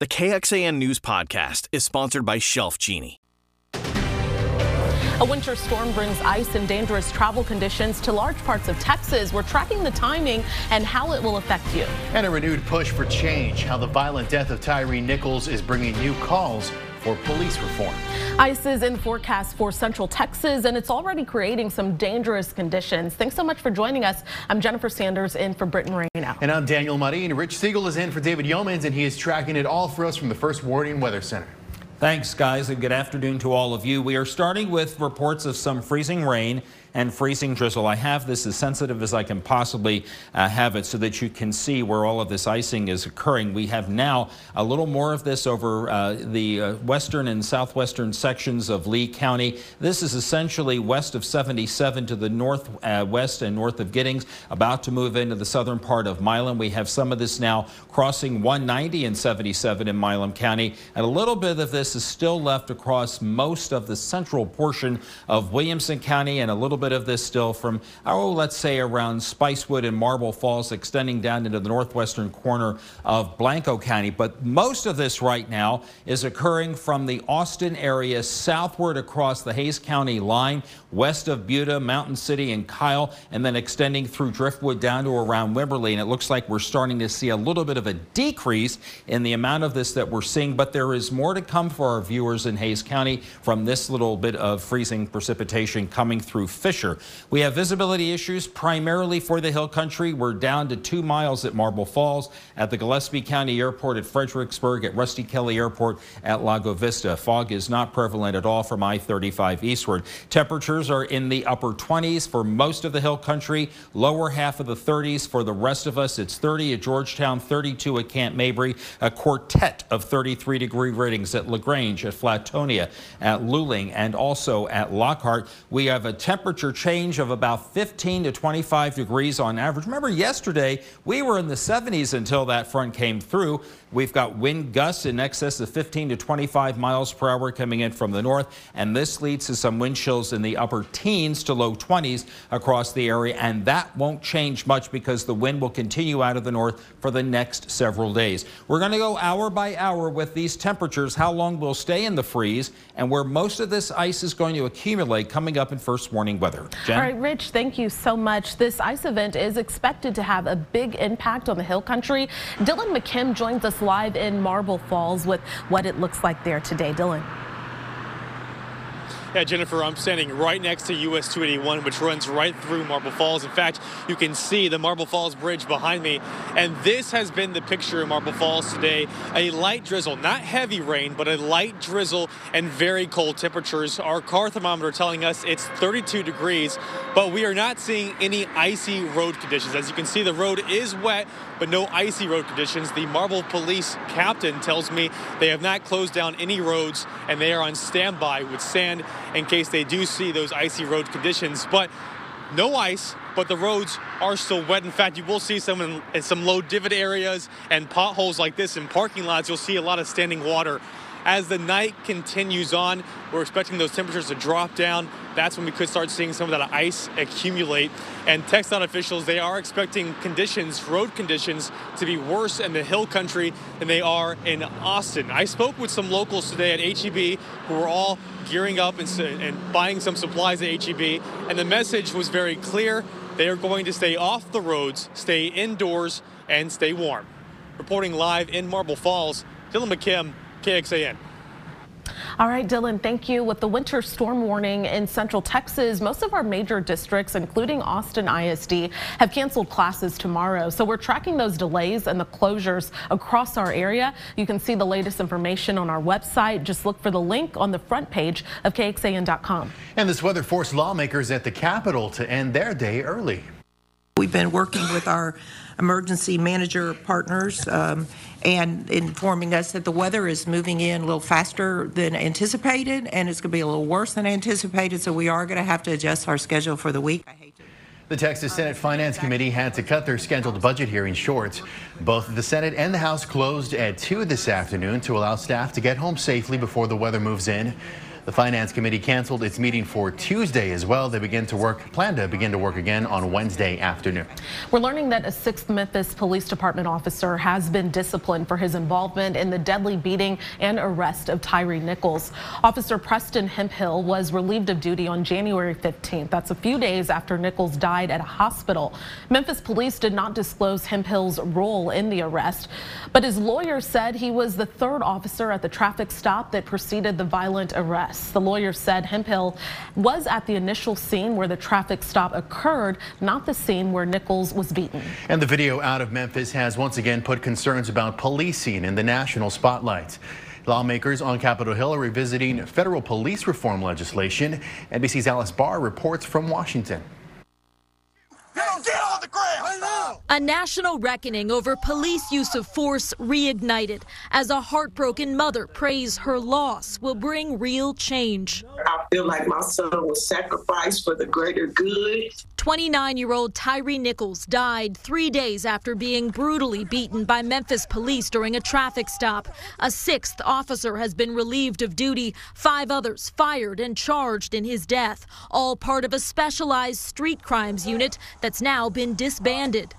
The KXAN News Podcast is sponsored by Shelf Genie. A winter storm brings ice and dangerous travel conditions to large parts of Texas. We're tracking the timing and how it will affect you. And a renewed push for change. How the violent death of Tyree Nichols is bringing new calls for police reform. Ice is in forecast for central Texas, and it's already creating some dangerous conditions. Thanks so much for joining us. I'm Jennifer Sanders in for Britt Moreno. And I'm Daniel Marin. Rich Segal is in for David Yeomans, and he is tracking it all for us from the First Warning Weather Center. Thanks, guys, and good afternoon to all of you. We are starting with reports of some freezing rain and freezing drizzle. I have this as sensitive as I can possibly uh, have it so that you can see where all of this icing is occurring. We have now a little more of this over uh, the uh, western and southwestern sections of Lee County. This is essentially west of 77 to the northwest uh, and north of Giddings, about to move into the southern part of Milam. We have some of this now crossing 190 and 77 in Milam County, and a little bit of this is still left across most of the central portion of Williamson County and a little bit of this still from, oh, let's say around Spicewood and Marble Falls, extending down into the northwestern corner of Blanco County. But most of this right now is occurring from the Austin area southward across the Hays County line, west of Buda, Mountain City, and Kyle, and then extending through Driftwood down to around Wimberley. And it looks like we're starting to see a little bit of a decrease in the amount of this that we're seeing, but there is more to come for our viewers in Hays County from this little bit of freezing precipitation coming through Fischer. We have visibility issues primarily for the hill country. We're down to two miles at Marble Falls, at the Gillespie County Airport, at Fredericksburg, at Rusty Kelly Airport, at Lago Vista. Fog is not prevalent at all from I-35 eastward. Temperatures are in the upper 20s for most of the hill country, lower half of the 30s for the rest of us. It's 30 at Georgetown, 32 at Camp Mabry, a quartet of 33 degree ratings at LaGrange, at Flatonia, at Luling, and also at Lockhart. We have a temperature temperature change of about 15 to 25 degrees on average. Remember yesterday we were in the 70s until that front came through. We've got wind gusts in excess of 15 to 25 miles per hour coming in from the north and this leads to some wind chills in the upper teens to low 20s across the area and that won't change much because the wind will continue out of the north for the next several days. We're going to go hour by hour with these temperatures, how long we'll stay in the freeze and where most of this ice is going to accumulate coming up in first warning weather weather. Jen? All right, Rich, thank you so much. This ice event is expected to have a big impact on the hill country. Dylan McKim joins us live in Marble Falls with what it looks like there today. Dylan. Yeah, Jennifer, I'm standing right next to US 281, which runs right through Marble Falls. In fact, you can see the Marble Falls Bridge behind me. And this has been the picture in Marble Falls today. A light drizzle, not heavy rain, but a light drizzle and very cold temperatures. Our car thermometer telling us it's 32 degrees, but we are not seeing any icy road conditions. As you can see, the road is wet, but no icy road conditions. The Marble Police captain tells me they have not closed down any roads and they are on standby with sand in case they do see those icy road conditions. But no ice, but the roads are still wet. In fact, you will see some in, in, some low divot areas and potholes like this in parking lots. You'll see a lot of standing water as the night continues on, we're expecting those temperatures to drop down. That's when we could start seeing some of that ice accumulate. And TxDOT officials, they are expecting conditions, road conditions, to be worse in the hill country than they are in Austin. I spoke with some locals today at HEB who were all gearing up and, and buying some supplies at HEB. And the message was very clear. They are going to stay off the roads, stay indoors, and stay warm. Reporting live in Marble Falls, Dylan McKim, KXAN. All right, Dylan, thank you. With the winter storm warning in central Texas, most of our major districts, including Austin ISD, have canceled classes tomorrow. So we're tracking those delays and the closures across our area. You can see the latest information on our website. Just look for the link on the front page of KXAN.com. And this weather forced lawmakers at the Capitol to end their day early. We've been working with our emergency manager partners um, and informing us that the weather is moving in a little faster than anticipated and it's going to be a little worse than anticipated. So we are going to have to adjust our schedule for the week. The Texas Senate Finance Committee had to cut their scheduled budget hearing short. Both the Senate and the House closed at 2 this afternoon to allow staff to get home safely before the weather moves in. The Finance Committee canceled its meeting for Tuesday as well. They begin to work, plan to begin to work again on Wednesday afternoon. We're learning that a 6th Memphis Police Department officer has been disciplined for his involvement in the deadly beating and arrest of Tyree Nichols. Officer Preston Hemphill was relieved of duty on January 15th. That's a few days after Nichols died at a hospital. Memphis police did not disclose Hemphill's role in the arrest, but his lawyer said he was the third officer at the traffic stop that preceded the violent arrest. The lawyer said Hemphill was at the initial scene where the traffic stop occurred, not the scene where Nichols was beaten. And the video out of Memphis has once again put concerns about policing in the national spotlight. Lawmakers on Capitol Hill are revisiting federal police reform legislation. NBC's Alice Barr reports from Washington. A national reckoning over police use of force reignited as a heartbroken mother prays her loss will bring real change. I feel like my son was sacrificed for the greater good. 29 year old Tyree Nichols died three days after being brutally beaten by Memphis police during a traffic stop. A sixth officer has been relieved of duty, five others fired and charged in his death, all part of a specialized street crimes unit that's now been disbanded.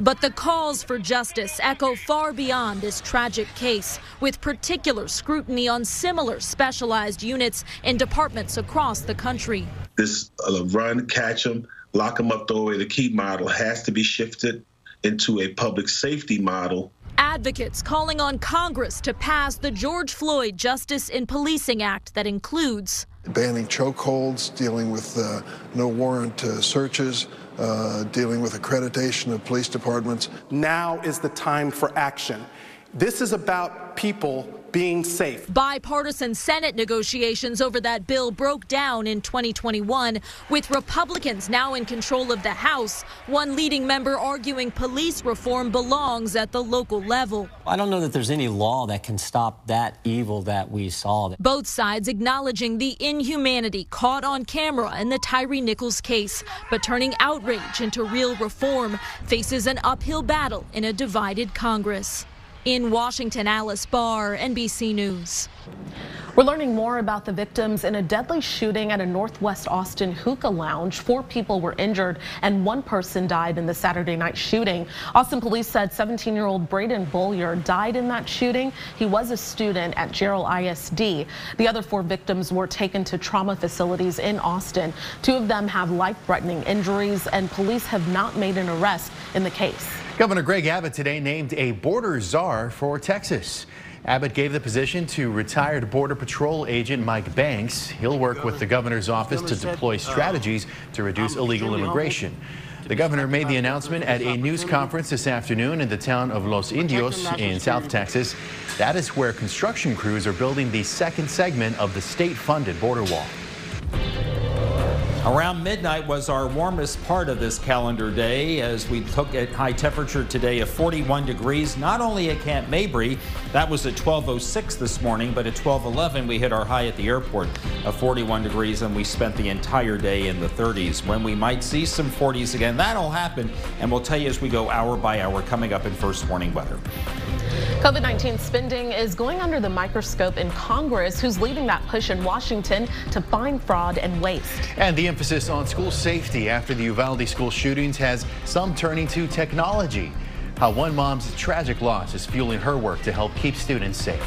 But the calls for justice echo far beyond this tragic case, with particular scrutiny on similar specialized units in departments across the country. This uh, run, catch them, lock them up, throw away the key model has to be shifted into a public safety model. Advocates calling on Congress to pass the George Floyd Justice in Policing Act that includes banning chokeholds, dealing with uh, no warrant uh, searches, uh, dealing with accreditation of police departments. Now is the time for action. This is about people being safe. Bipartisan Senate negotiations over that bill broke down in 2021, with Republicans now in control of the House, one leading member arguing police reform belongs at the local level. I don't know that there's any law that can stop that evil that we saw. Both sides acknowledging the inhumanity caught on camera in the Tyree Nichols case, but turning outrage into real reform faces an uphill battle in a divided Congress. In Washington, Alice Barr, NBC News. We're learning more about the victims in a deadly shooting at a Northwest Austin hookah lounge. Four people were injured and one person died in the Saturday night shooting. Austin police said 17-year-old Braden Bollier died in that shooting. He was a student at Jarrell ISD. The other four victims were taken to trauma facilities in Austin. Two of them have life-threatening injuries and police have not made an arrest in the case. Governor Greg Abbott today named a border czar for Texas. Abbott gave the position to retired Border Patrol agent Mike Banks. He'll work with the governor's office to deploy strategies to reduce illegal immigration. The governor made the announcement at a news conference this afternoon in the town of Los Indios in South Texas. That is where construction crews are building the second segment of the state-funded border wall. Around midnight was our warmest part of this calendar day as we took a high temperature today of 41 degrees, not only at Camp Mabry, that was at 1206 this morning, but at 1211 we hit our high at the airport of 41 degrees and we spent the entire day in the 30s. When we might see some 40s again, that'll happen and we'll tell you as we go hour by hour coming up in first warning weather. COVID-19 spending is going under the microscope in Congress, who's leading that push in Washington to find fraud and waste. And the emphasis on school safety after the Uvalde school shootings has some turning to technology. How one mom's tragic loss is fueling her work to help keep students safe.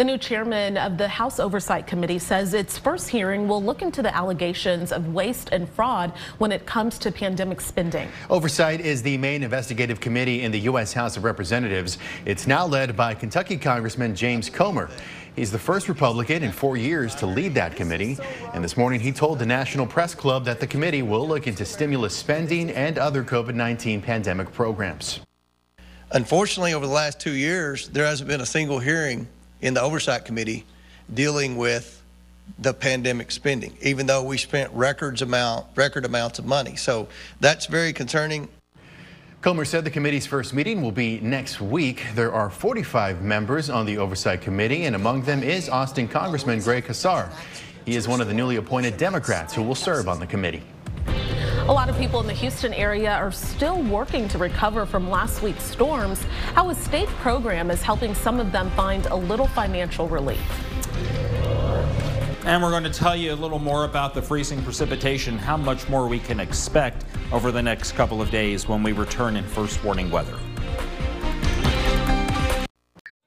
The new chairman of the House Oversight Committee says its first hearing will look into the allegations of waste and fraud when it comes to pandemic spending. Oversight is the main investigative committee in the U.S. House of Representatives. It's now led by Kentucky Congressman James Comer. He's the first Republican in four years to lead that committee. And this morning he told the National Press Club that the committee will look into stimulus spending and other COVID-19 pandemic programs. Unfortunately, over the last two years, there hasn't been a single hearing in the Oversight Committee dealing with the pandemic spending, even though we spent records amount, record amounts of money. So that's very concerning. Comer said the committee's first meeting will be next week. There are 45 members on the Oversight Committee, and among them is Austin Congressman Greg Casar. He is one of the newly appointed Democrats who will serve on the committee. A lot of people in the Houston area are still working to recover from last week's storms. How a state program is helping some of them find a little financial relief. And we're going to tell you a little more about the freezing precipitation, how much more we can expect over the next couple of days when we return in first warning weather.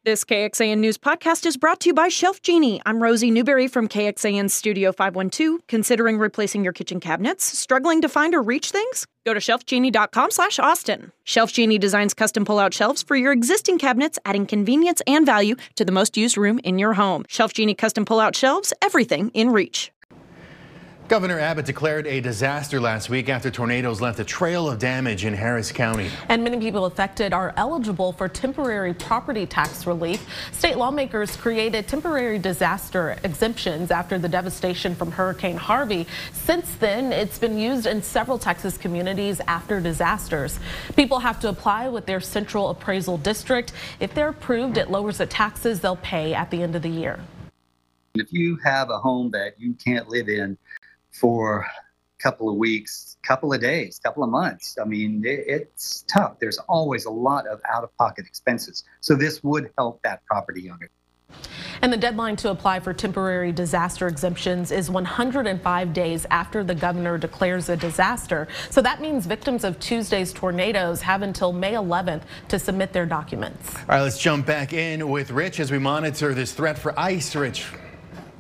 This KXAN News podcast is brought to you by Shelf Genie. I'm Rosie Newberry from KXAN Studio 512. Considering replacing your kitchen cabinets? Struggling to find or reach things? Go to shelfgenie.com slash Austin. Shelf Genie designs custom pull-out shelves for your existing cabinets, adding convenience and value to the most used room in your home. Shelf Genie custom pull-out shelves, everything in reach. Governor Abbott declared a disaster last week after tornadoes left a trail of damage in Harris County. And many people affected are eligible for temporary property tax relief. State lawmakers created temporary disaster exemptions after the devastation from Hurricane Harvey. Since then, it's been used in several Texas communities after disasters. People have to apply with their central appraisal district. If they're approved, it lowers the taxes they'll pay at the end of the year. If you have a home that you can't live in, for a couple of weeks, couple of days, couple of months. I mean, it, it's tough. There's always a lot of out of pocket expenses. So this would help that property owner. And the deadline to apply for temporary disaster exemptions is 105 days after the governor declares a disaster. So that means victims of Tuesday's tornadoes have until May 11th to submit their documents. All right, let's jump back in with Rich as we monitor this threat for ice. Rich.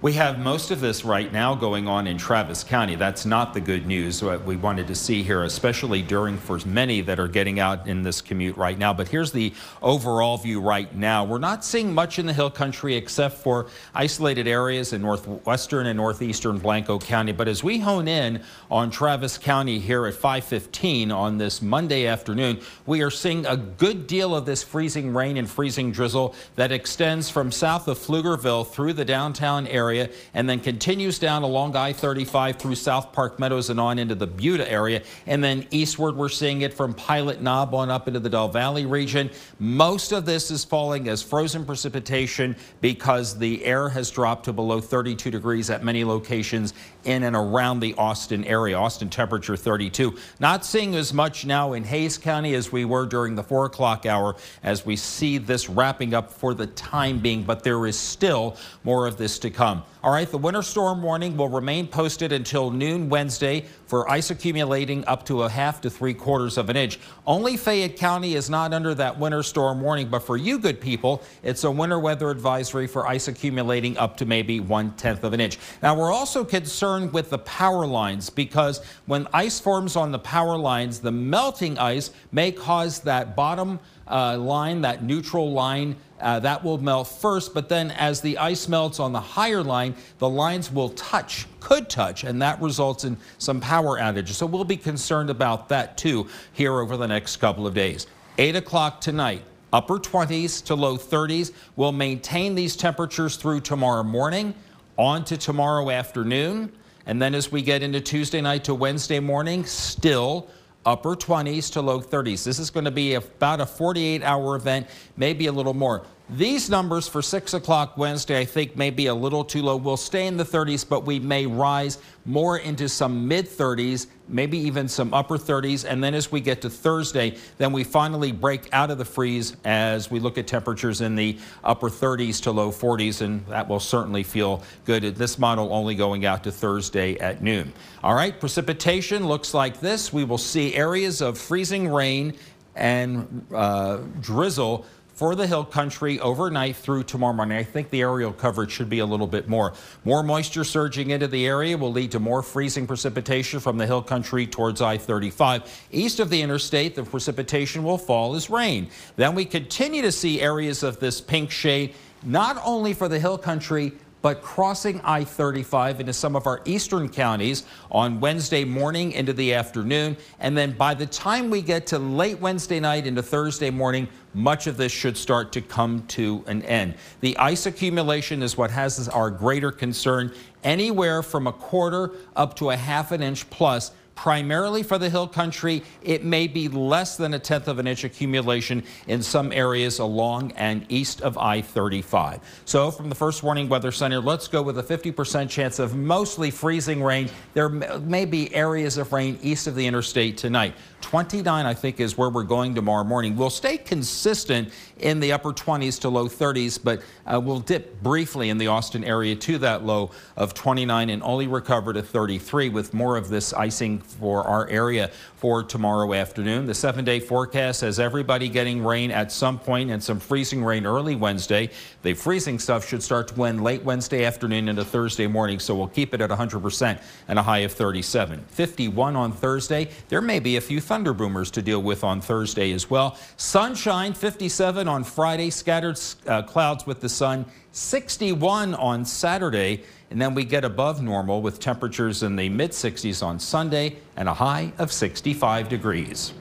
We have most of this right now going on in Travis County. That's not the good news what we wanted to see here, especially during for many that are getting out in this commute right now. But here's the overall view right now. We're not seeing much in the hill country except for isolated areas in northwestern and northeastern Blanco County. But as we hone in on Travis County here at 515 on this Monday afternoon, we are seeing a good deal of this freezing rain and freezing drizzle that extends from south of Pflugerville through the downtown area area and then continues down along I-35 through South Park Meadows and on into the Buda area. And then eastward, we're seeing it from Pilot Knob on up into the Del Valley region. Most of this is falling as frozen precipitation because the air has dropped to below 32 degrees at many locations in and around the Austin area. Austin temperature 32. Not seeing as much now in Hays County as we were during the 4 o'clock hour as we see this wrapping up for the time being, but there is still more of this to come. All right, the winter storm warning will remain posted until noon Wednesday for ice accumulating up to a half to three quarters of an inch. Only Fayette County is not under that winter storm warning, but for you good people, it's a winter weather advisory for ice accumulating up to maybe one tenth of an inch. Now, we're also concerned with the power lines because when ice forms on the power lines, the melting ice may cause that bottom uh, line, that neutral line, uh, that will melt first, but then as the ice melts on the higher line, the lines will touch, could touch, and that results in some power outages. So we'll be concerned about that too here over the next couple of days. 8 o'clock tonight, upper 20s to low 30s. We'll maintain these temperatures through tomorrow morning, on to tomorrow afternoon, and then as we get into Tuesday night to Wednesday morning, still upper 20s to low 30s. This is going to be about a 48 hour event, maybe a little more. These numbers for 6 o'clock Wednesday, I think, may be a little too low. We'll stay in the 30s, but we may rise more into some mid 30s, maybe even some upper 30s. And then as we get to Thursday, then we finally break out of the freeze as we look at temperatures in the upper 30s to low 40s. And that will certainly feel good. at This model only going out to Thursday at noon. All right, precipitation looks like this. We will see areas of freezing rain and uh, drizzle for the hill country overnight through tomorrow morning. I think the aerial coverage should be a little bit more. More moisture surging into the area will lead to more freezing precipitation from the hill country towards I-35. East of the interstate, the precipitation will fall as rain. Then we continue to see areas of this pink shade, not only for the hill country, but crossing I-35 into some of our eastern counties on Wednesday morning into the afternoon. And then by the time we get to late Wednesday night into Thursday morning, much of this should start to come to an end. The ice accumulation is what has our greater concern. Anywhere from a quarter up to a half an inch plus primarily for the hill country. It may be less than a tenth of an inch accumulation in some areas along and east of I-35. So from the first warning weather center, let's go with a 50% chance of mostly freezing rain. There may be areas of rain east of the interstate tonight. 29, I think, is where we're going tomorrow morning. We'll stay consistent in the upper 20s to low 30s, but uh, we'll dip briefly in the Austin area to that low of 29 and only recover to 33 with more of this icing for our area for tomorrow afternoon. The seven day forecast has everybody getting rain at some point and some freezing rain early Wednesday. The freezing stuff should start to end late Wednesday afternoon into Thursday morning, so we'll keep it at 100% and a high of 37. 51 on Thursday. There may be a few thunder boomers to deal with on Thursday as well. Sunshine 57 on Friday, scattered uh, clouds with the sun 61 on Saturday. And then we get above normal with temperatures in the mid 60s on Sunday and a high of 65 degrees.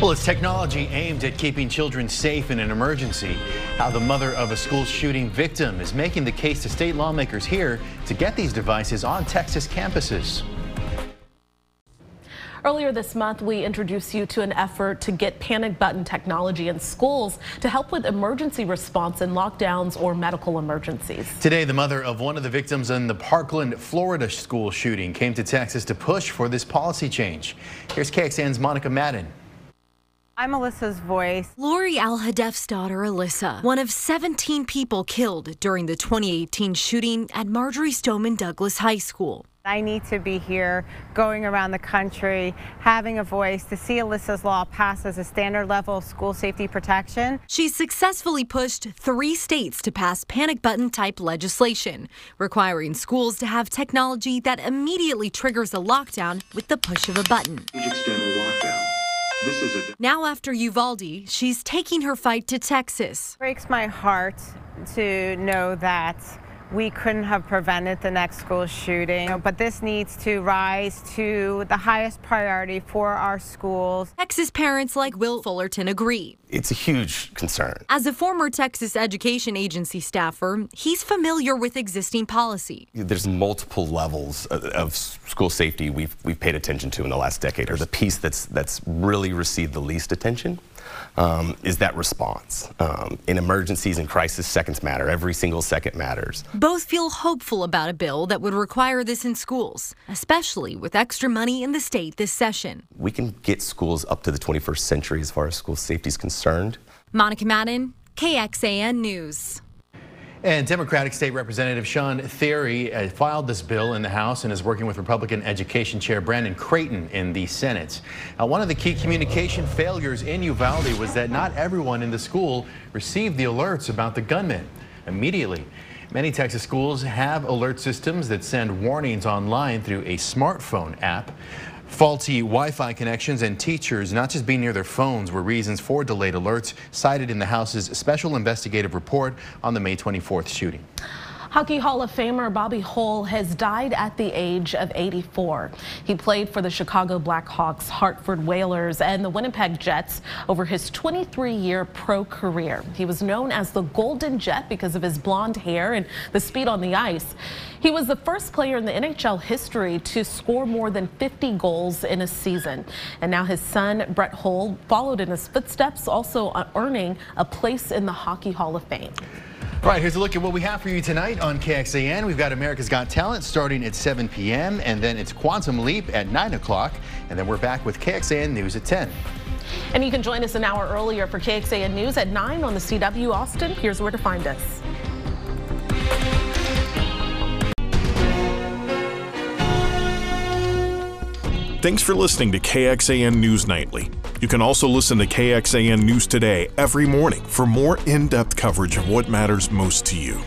Well, it's technology aimed at keeping children safe in an emergency. How the mother of a school shooting victim is making the case to state lawmakers here to get these devices on Texas campuses. Earlier this month, we introduced you to an effort to get panic button technology in schools to help with emergency response in lockdowns or medical emergencies. Today, the mother of one of the victims in the Parkland, Florida school shooting came to Texas to push for this policy change. Here's KXAN's Monica Madden. I'm Alyssa's voice. Lori Alhadeff's daughter, Alyssa, one of 17 people killed during the 2018 shooting at Marjory Stoneman Douglas High School. I need to be here going around the country, having a voice to see Alyssa's law pass as a standard level of school safety protection. She successfully pushed three states to pass panic button type legislation, requiring schools to have technology that immediately triggers a lockdown with the push of a button. Now, after Uvalde, she's taking her fight to Texas. It breaks my heart to know that we couldn't have prevented the next school shooting, but this needs to rise to the highest priority for our schools. Texas parents like Will Fullerton agree. It's a huge concern. As a former Texas Education Agency staffer, he's familiar with existing policy. There's multiple levels of school safety we've, we've paid attention to in the last decade, or the piece that's, that's really received the least attention um, is that response. Um, in emergencies and crisis, seconds matter. Every single second matters. Both feel hopeful about a bill that would require this in schools, especially with extra money in the state this session. We can get schools up to the 21st century as far as school safety is concerned. Monica Madden, KXAN News. And Democratic State Representative Shawn Thierry uh, filed this bill in the House and is working with Republican Education Chair Brandon Creighton in the Senate. Now, one of the key communication failures in Uvalde was that not everyone in the school received the alerts about the gunman immediately. Many Texas schools have alert systems that send warnings online through a smartphone app. Faulty Wi-Fi connections and teachers not just being near their phones were reasons for delayed alerts cited in the House's special investigative report on the May 24th shooting. Hockey Hall of Famer Bobby Hull has died at the age of 84. He played for the Chicago Blackhawks, Hartford Whalers, and the Winnipeg Jets over his 23-year pro career. He was known as the Golden Jet because of his blonde hair and the speed on the ice. He was the first player in the NHL history to score more than 50 goals in a season. And now his son, Brett Hull, followed in his footsteps, also uh, earning a place in the Hockey Hall of Fame. All right, here's a look at what we have for you tonight on KXAN. We've got America's Got Talent starting at 7 p.m. and then it's Quantum Leap at 9 o'clock. And then we're back with KXAN News at 10. And you can join us an hour earlier for KXAN News at 9 on the CW Austin. Here's where to find us. Thanks for listening to KXAN News Nightly. You can also listen to KXAN News Today every morning for more in depth coverage of what matters most to you.